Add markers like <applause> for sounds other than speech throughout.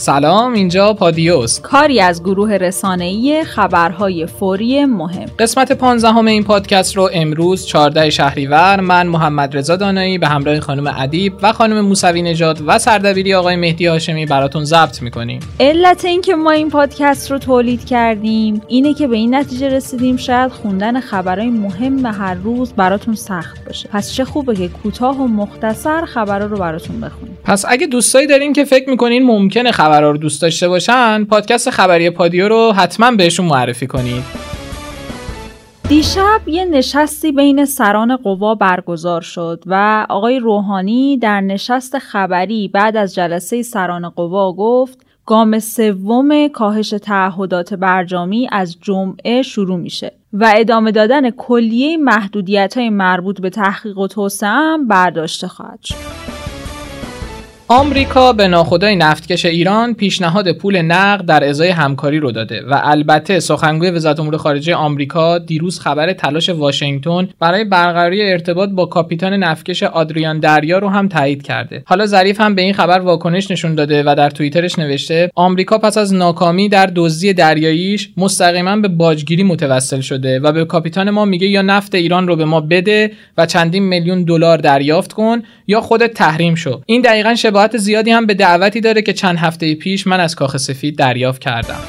سلام اینجا پادیوس. کاری از گروه رسانه‌ای خبرهای فوری مهم. قسمت 15 این پادکست رو امروز 14 شهریور من محمد رضا دانایی به همراه خانم ادیب و خانم موسوی نژاد و سردبیری آقای مهدی هاشمی براتون ضبط می‌کنیم. علت اینکه ما این پادکست رو تولید کردیم اینه که به این نتیجه رسیدیم شاید خوندن خبرهای مهم هر روز براتون سخت باشه. پس چه خوبه که کوتاه و مختصر خبرها رو براتون بخونیم. پس اگه دوستایی دارین که فکر می‌کنین ممکنه خبرها رو دوست داشته باشن پادکست خبری پادیو رو حتما بهشون معرفی کنید دیشب یه نشستی بین سران قوا برگزار شد و آقای روحانی در نشست خبری بعد از جلسه سران قوا گفت گام سوم کاهش تعهدات برجامی از جمعه شروع میشه و ادامه دادن کلیه محدودیت های مربوط به تحقیق و توسعه برداشته خواهد شد. آمریکا به ناخدای نفتکش ایران پیشنهاد پول نقد در ازای همکاری رو داده و البته سخنگوی وزارت امور خارجه آمریکا دیروز خبر تلاش واشنگتن برای برقراری ارتباط با کاپیتان نفتکش آدریان دریا رو هم تایید کرده. حالا ظریف هم به این خبر واکنش نشون داده و در توییترش نوشته آمریکا پس از ناکامی در دزدی دریاییش مستقیما به باجگیری متوسل شده و به کاپیتان ما میگه یا نفت ایران رو به ما بده و چندین میلیون دلار دریافت کن یا خودت تحریم شو. این دقیقا شباهت زیادی هم به دعوتی داره که چند هفته پیش من از کاخ سفید دریافت کردم.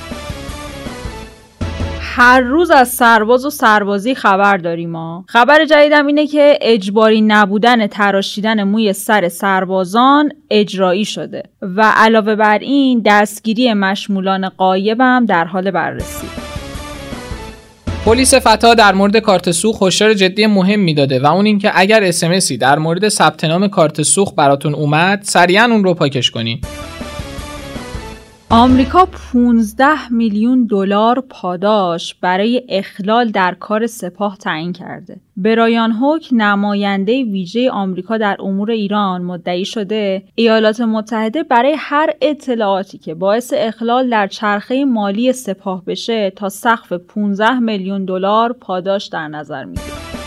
هر روز از سرباز و سربازی خبر داریم ما خبر جدیدم اینه که اجباری نبودن تراشیدن موی سر سربازان اجرایی شده و علاوه بر این دستگیری مشمولان قایبم در حال بررسی. پلیس فتا در مورد کارت سوخ هشدار جدی مهم می‌داده و اون اینکه اگر اسمسی در مورد ثبت نام کارت سوخ براتون اومد سریعا اون رو پاکش کنید آمریکا 15 میلیون دلار پاداش برای اخلال در کار سپاه تعیین کرده. برایان هوک نماینده ویژه آمریکا در امور ایران مدعی شده ایالات متحده برای هر اطلاعاتی که باعث اخلال در چرخه مالی سپاه بشه تا سقف 15 میلیون دلار پاداش در نظر می‌گیره.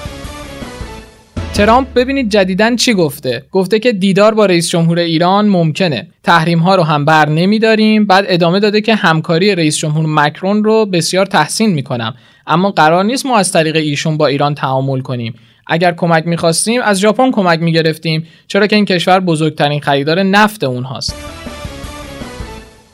ترامپ ببینید جدیدن چی گفته. گفته که دیدار با رئیس جمهور ایران ممکنه. تحریم ها رو هم بر نمیداریم. بعد ادامه داده که همکاری رئیس جمهور مکرون رو بسیار تحسین می‌کنم. اما قرار نیست ما از طریق ایشون با ایران تعامل کنیم. اگر کمک می‌خواستیم از ژاپن کمک می‌گرفتیم. چرا که این کشور بزرگترین خریدار نفت اونهاست.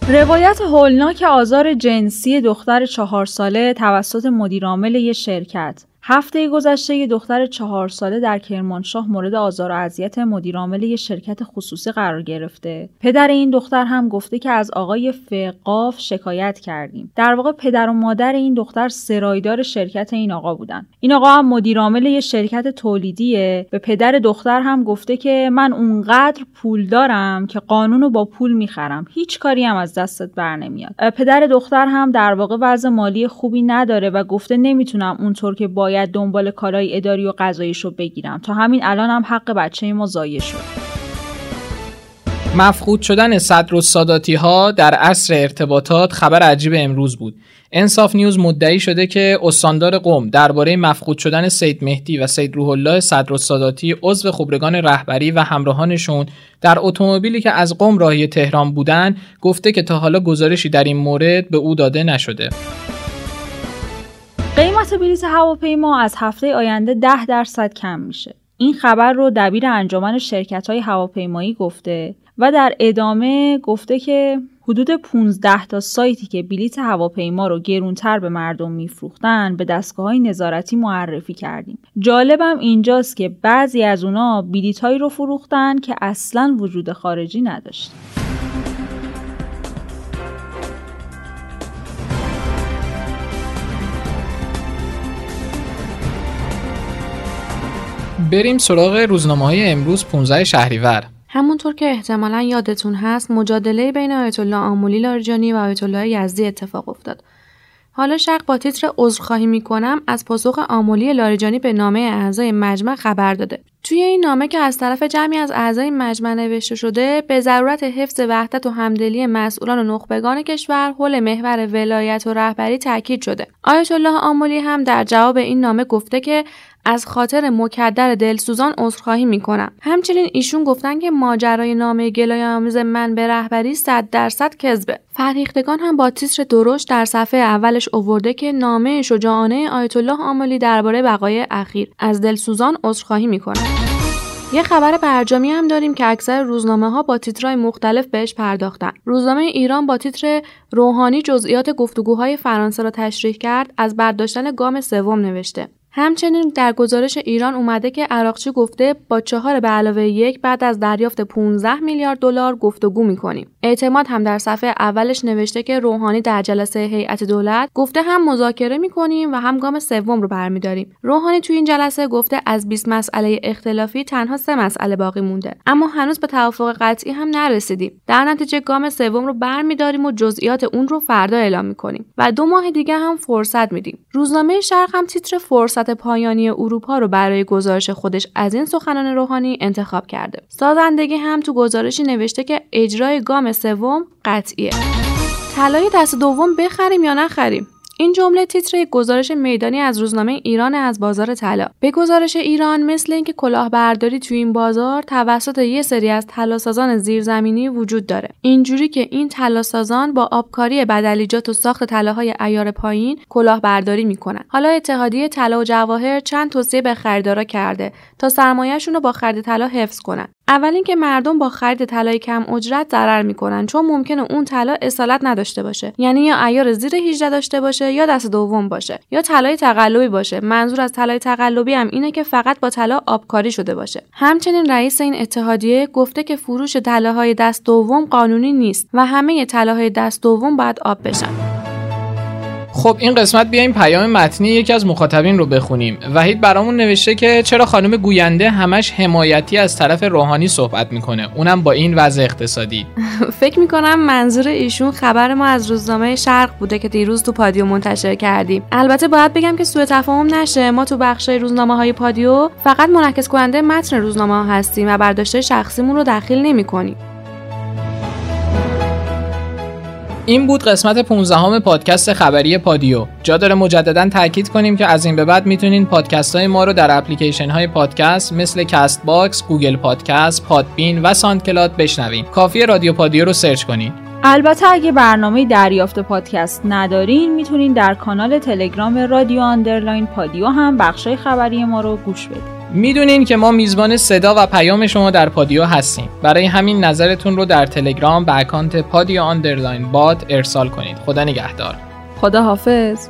روایت هولناک آزار جنسی دختر چهار ساله توسط مدیرعامل یک شرکت. هفته گذشته یه دختر چهار ساله در کرمانشاه مورد آزار و اذیت مدیرعامل یه شرکت خصوصی قرار گرفته. پدر این دختر هم گفته که از آقای فقاف شکایت کردیم. در واقع پدر و مادر این دختر سرایدار شرکت این آقا بودن. این آقا هم مدیرعامل یه شرکت تولیدیه. به پدر دختر هم گفته که من اونقدر پول دارم که قانون با پول می‌خرم. هیچ کاری هم از دستت بر نمیاد. پدر دختر هم در واقع وضع مالی خوبی نداره و گفته نمی‌تونم اونطور که باید باید دنبال کارهای اداری و قضاییش رو بگیرم تا همین الان هم حق بچه ما ضایع شد مفقود شدن صدر و ساداتی ها در عصر ارتباطات خبر عجیب امروز بود. انصاف نیوز مدعی شده که استاندار قوم درباره مفقود شدن سید مهدی و سید روح الله صدر و عضو خبرگان رهبری و همراهانشون در اتومبیلی که از قوم راهی تهران بودن گفته که تا حالا گزارشی در این مورد به او داده نشده. قیمت بلیط هواپیما از هفته آینده 10 درصد کم میشه. این خبر رو دبیر انجمن شرکت های هواپیمایی گفته و در ادامه گفته که حدود 15 تا سایتی که بلیط هواپیما رو گرونتر به مردم میفروختن به دستگاه های نظارتی معرفی کردیم. جالبم اینجاست که بعضی از اونا بلیط هایی رو فروختن که اصلا وجود خارجی نداشت. بریم سراغ روزنامه های امروز 15 شهریور. همونطور که احتمالا یادتون هست مجادله بین آیت الله آمولی لاریجانی و آیت الله یزدی اتفاق افتاد. حالا شق با تیتر عذرخواهی می‌کنم از پاسخ آمولی لاریجانی به نامه اعضای مجمع خبر داده. توی این نامه که از طرف جمعی از اعضای مجمع نوشته شده به ضرورت حفظ وحدت و همدلی مسئولان و نخبگان کشور حول محور ولایت و رهبری تاکید شده. آیت الله آمولی هم در جواب این نامه گفته که از خاطر مکدر دلسوزان عذرخواهی می‌کنم همچنین ایشون گفتن که ماجرای نامه گلای آمیز من به رهبری صد درصد کذبه فرهیختگان هم با تیتر درشت در صفحه اولش اوورده که نامه شجاعانه آیت الله آملی درباره بقای اخیر از دلسوزان عذرخواهی می‌کنه یه خبر برجامی هم داریم که اکثر روزنامه ها با تیترهای مختلف بهش پرداختن. روزنامه ایران با تیتر روحانی جزئیات گفتگوهای فرانسه را تشریح کرد از برداشتن گام سوم نوشته. همچنین در گزارش ایران اومده که عراقچی گفته با چهار به علاوه یک بعد از دریافت 15 میلیارد دلار گفتگو می‌کنیم. اعتماد هم در صفحه اولش نوشته که روحانی در جلسه هیئت دولت گفته هم مذاکره می‌کنیم و هم گام سوم رو برمیداریم. روحانی تو این جلسه گفته از 20 مسئله اختلافی تنها سه مسئله باقی مونده اما هنوز به توافق قطعی هم نرسیدیم. در نتیجه گام سوم رو برمیداریم و جزئیات اون رو فردا اعلام می‌کنیم و دو ماه دیگه هم فرصت میدیم. روزنامه شرق هم تیتر فرصت پایانی اروپا رو برای گزارش خودش از این سخنان روحانی انتخاب کرده. سازندگی هم تو گزارشی نوشته که اجرای گام سوم قطعیه. طلای دست دوم بخریم یا نخریم؟ این جمله تیتر یک گزارش میدانی از روزنامه ایران از بازار طلا. به گزارش ایران مثل اینکه کلاهبرداری تو این بازار توسط یه سری از طلاسازان زیرزمینی وجود داره. اینجوری که این طلاسازان با آبکاری بدلیجات و ساخت طلاهای ایار پایین کلاهبرداری می‌کنن. حالا اتحادیه طلا و جواهر چند توصیه به خریدارا کرده تا سرمایهشون رو با خرید طلا حفظ کنن. اول اینکه مردم با خرید طلای کم اجرت ضرر می‌کنن چون ممکنه اون طلا اصالت نداشته باشه. یعنی یا ایار زیر 18 داشته باشه یا دست دوم باشه. یا طلای تقلبی باشه. منظور از طلای تقلبی هم اینه که فقط با طلا آبکاری شده باشه. همچنین رئیس این اتحادیه گفته که فروش طلاهای دست دوم قانونی نیست و همه طلاهای دست دوم باید آب بشن. خب این قسمت بیایم پیام متنی یکی از مخاطبین رو بخونیم. وحید برامون نوشته که چرا خانم گوینده همش حمایتی از طرف روحانی صحبت می‌کنه؟ اونم با این وضع اقتصادی. <laughs> فکر می‌کنم منظور ایشون خبر ما از روزنامه شرق بوده که دیروز تو پادیو منتشر کردیم. البته باید بگم که سوء تفاهم نشه. ما تو بخش روزنامه های پادیو فقط منعکس کننده متن روزنامه ها هستیم و برداشت شخصیمون رو دخیل نمی‌کنیم. این بود قسمت 15 هم پادکست خبری پادیو. جا داره مجددا تاکید کنیم که از این به بعد می‌تونین پادکست های ما رو در اپلیکیشن های پادکست مثل Castbox، Google Podcast، Podbean و SoundCloud بشنوین. کافیه رادیو پادیو رو search کنین. البته اگه برنامه دریافت پادکست ندارین می‌تونین در کانال تلگرام رادیو underline پادیو هم بخشای خبری ما رو گوش بدین. می‌دونین که ما میزبان صدا و پیام شما در پادیو هستیم. برای همین نظرتون رو در تلگرام به اکانت پادیو underline bot ارسال کنید. خدا نگهدار. خدا حافظ